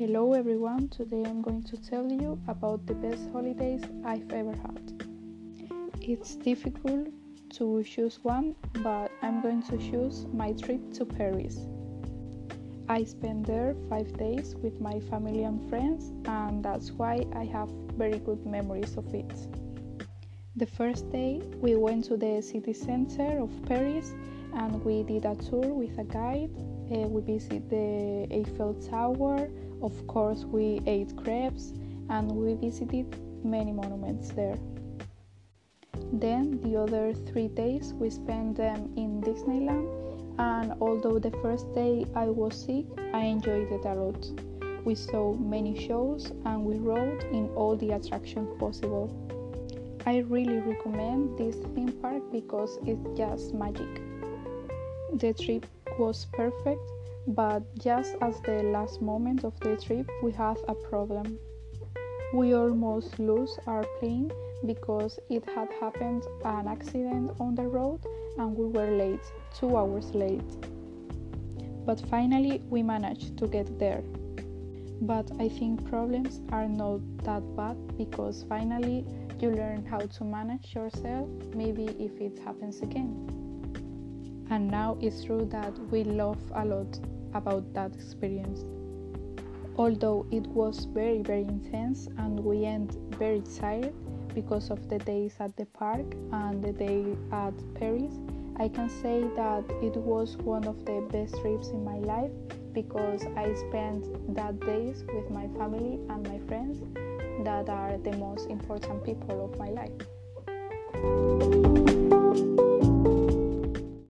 Hello everyone, today I'm going to tell you about the best holidays I've ever had. It's difficult to choose one, but I'm going to choose my trip to Paris. I spent there five days with my family and friends, and that's why I have very good memories of it. The first day, we went to the city center of Paris and we did a tour with a guide. Uh, we visited the Eiffel Tower, of course, we ate crepes and we visited many monuments there. Then, the other three days, we spent them in Disneyland, and although the first day I was sick, I enjoyed it a lot. We saw many shows and we rode in all the attractions possible. I really recommend this theme park because it's just magic. The trip was perfect, but just as the last moment of the trip, we have a problem. We almost lost our plane because it had happened an accident on the road and we were late, two hours late. But finally, we managed to get there. But I think problems are not that bad because finally you learn how to manage yourself, maybe if it happens again. And now it's true that we love a lot about that experience. Although it was very, very intense and we end very tired because of the days at the park and the day at Paris, I can say that it was one of the best trips in my life because I spent that days with my family and my friends that are the most important people of my life.